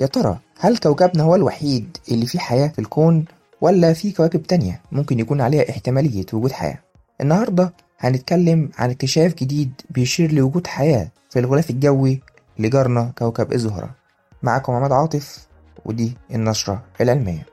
يا ترى هل كوكبنا هو الوحيد اللي فيه حياة في الكون ولا في كواكب تانية ممكن يكون عليها احتمالية وجود حياة؟ النهاردة هنتكلم عن اكتشاف جديد بيشير لوجود حياة في الغلاف الجوي لجارنا كوكب الزهرة. معكم عماد عاطف ودي النشرة العلمية.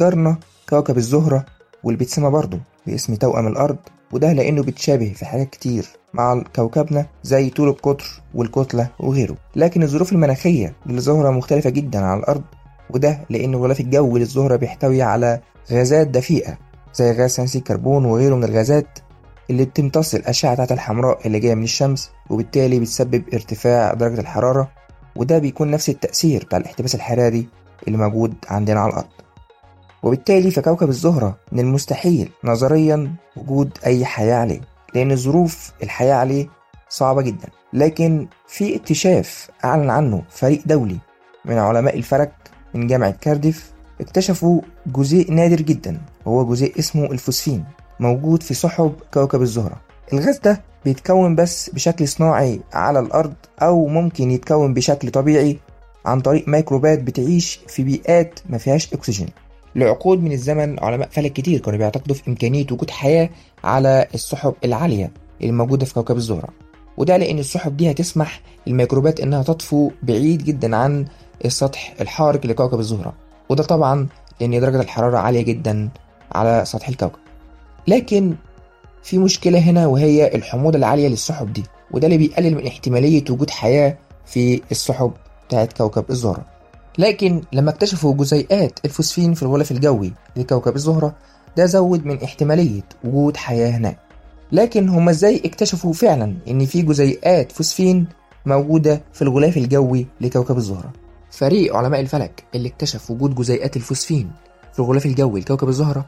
جارنا كوكب الزهرة واللي بيتسمى برضه باسم توأم الأرض وده لأنه بيتشابه في حاجات كتير مع كوكبنا زي طول القطر والكتلة وغيره. لكن الظروف المناخية للزهرة مختلفة جدا عن الأرض وده لأن الغلاف الجوي للزهرة بيحتوي على غازات دفيئة زي غاز ثاني الكربون وغيره من الغازات اللي بتمتص الأشعة بتاعت الحمراء اللي جاية من الشمس وبالتالي بتسبب ارتفاع درجة الحرارة وده بيكون نفس التأثير بتاع الاحتباس الحراري اللي موجود عندنا على الأرض. وبالتالي فكوكب الزهرة من المستحيل نظريا وجود أي حياة عليه لأن ظروف الحياة عليه صعبة جدا. لكن في اكتشاف أعلن عنه فريق دولي من علماء الفلك من جامعة كارديف اكتشفوا جزيء نادر جدا وهو جزيء اسمه الفوسفين موجود في سحب كوكب الزهرة. الغاز ده بيتكون بس بشكل صناعي على الأرض أو ممكن يتكون بشكل طبيعي عن طريق ميكروبات بتعيش في بيئات ما فيهاش أكسجين. لعقود من الزمن علماء فلك كتير كانوا بيعتقدوا في إمكانية وجود حياة على السحب العالية اللي موجودة في كوكب الزهرة. وده لأن السحب دي هتسمح للميكروبات إنها تطفو بعيد جدا عن السطح الحارق لكوكب الزهرة. وده طبعا لأن درجة الحرارة عالية جدا على سطح الكوكب. لكن في مشكلة هنا وهي الحموضة العالية للسحب دي. وده اللي بيقلل من احتمالية وجود حياة في السحب بتاعت كوكب الزهرة. لكن لما اكتشفوا جزيئات الفوسفين في الغلاف الجوي لكوكب الزهرة ده زود من احتمالية وجود حياة هناك. لكن هما إزاي اكتشفوا فعلا إن في جزيئات فوسفين موجودة في الغلاف الجوي لكوكب الزهرة؟ فريق علماء الفلك اللي اكتشف وجود جزيئات الفوسفين في الغلاف الجوي لكوكب الزهرة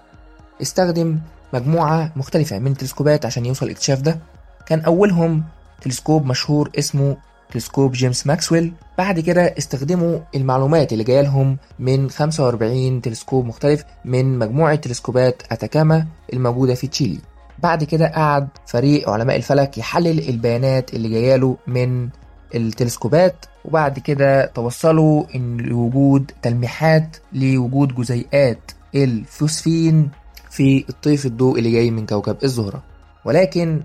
استخدم مجموعة مختلفة من التلسكوبات عشان يوصل الاكتشاف ده. كان أولهم تلسكوب مشهور اسمه تلسكوب جيمس ماكسويل. بعد كده استخدموا المعلومات اللي جاية لهم من 45 تلسكوب مختلف من مجموعة تلسكوبات أتاكاما الموجودة في تشيلي. بعد كده قعد فريق علماء الفلك يحلل البيانات اللي جاية له من التلسكوبات وبعد كده توصلوا إن لوجود تلميحات لوجود جزيئات الفوسفين في الطيف الضوء اللي جاي من كوكب الزهرة. ولكن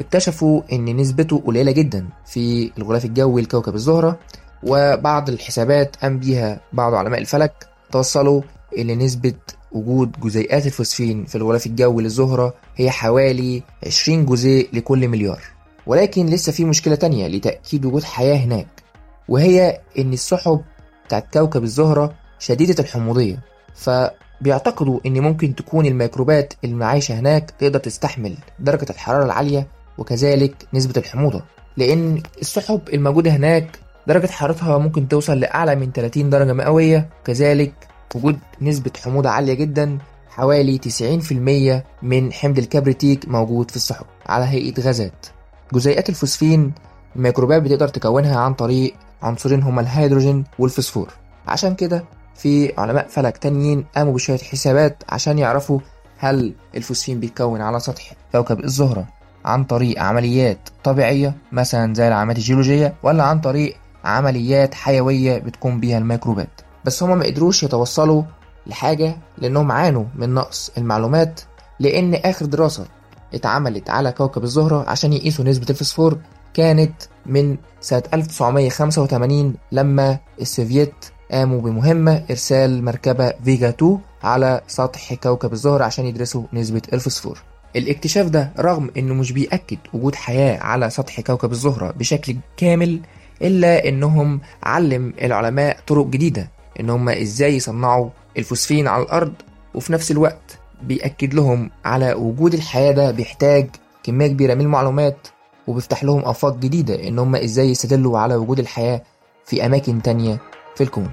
اكتشفوا إن نسبته قليلة جدا في الغلاف الجوي لكوكب الزهرة وبعض الحسابات قام بيها بعض علماء الفلك توصلوا إن نسبة وجود جزيئات الفوسفين في الغلاف الجوي للزهرة هي حوالي 20 جزيء لكل مليار. ولكن لسه في مشكلة تانية لتأكيد وجود حياة هناك وهي إن السحب بتاعت كوكب الزهرة شديدة الحموضية. فبيعتقدوا إن ممكن تكون الميكروبات اللي عايشة هناك تقدر تستحمل درجة الحرارة العالية وكذلك نسبة الحموضة. لأن السحب الموجودة هناك درجة حرارتها ممكن توصل لأعلى من 30 درجة مئوية. كذلك وجود نسبة حموضة عالية جدا حوالي 90% من حمض الكبريتيك موجود في السحب على هيئة غازات. جزيئات الفوسفين الميكروبات بتقدر تكونها عن طريق عنصرين هما الهيدروجين والفوسفور. عشان كده في علماء فلك تانيين قاموا بشوية حسابات عشان يعرفوا هل الفوسفين بيتكون على سطح كوكب الزهرة. عن طريق عمليات طبيعية مثلا زي العمليات الجيولوجية ولا عن طريق عمليات حيوية بتقوم بيها الميكروبات. بس هما ما قدروش يتوصلوا لحاجة لأنهم عانوا من نقص المعلومات لأن آخر دراسة اتعملت على كوكب الزهرة عشان يقيسوا نسبة الفوسفور كانت من سنة 1985 لما السوفييت قاموا بمهمة إرسال مركبة فيجا 2 على سطح كوكب الزهرة عشان يدرسوا نسبة الفوسفور. الاكتشاف ده رغم إنه مش بيأكد وجود حياة على سطح كوكب الزهرة بشكل كامل إلا إنهم علم العلماء طرق جديدة إن هم إزاي يصنعوا الفوسفين على الأرض وفي نفس الوقت بيأكد لهم على وجود الحياة ده بيحتاج كمية كبيرة من المعلومات وبيفتح لهم آفاق جديدة إن هم إزاي يستدلوا على وجود الحياة في أماكن تانية في الكون.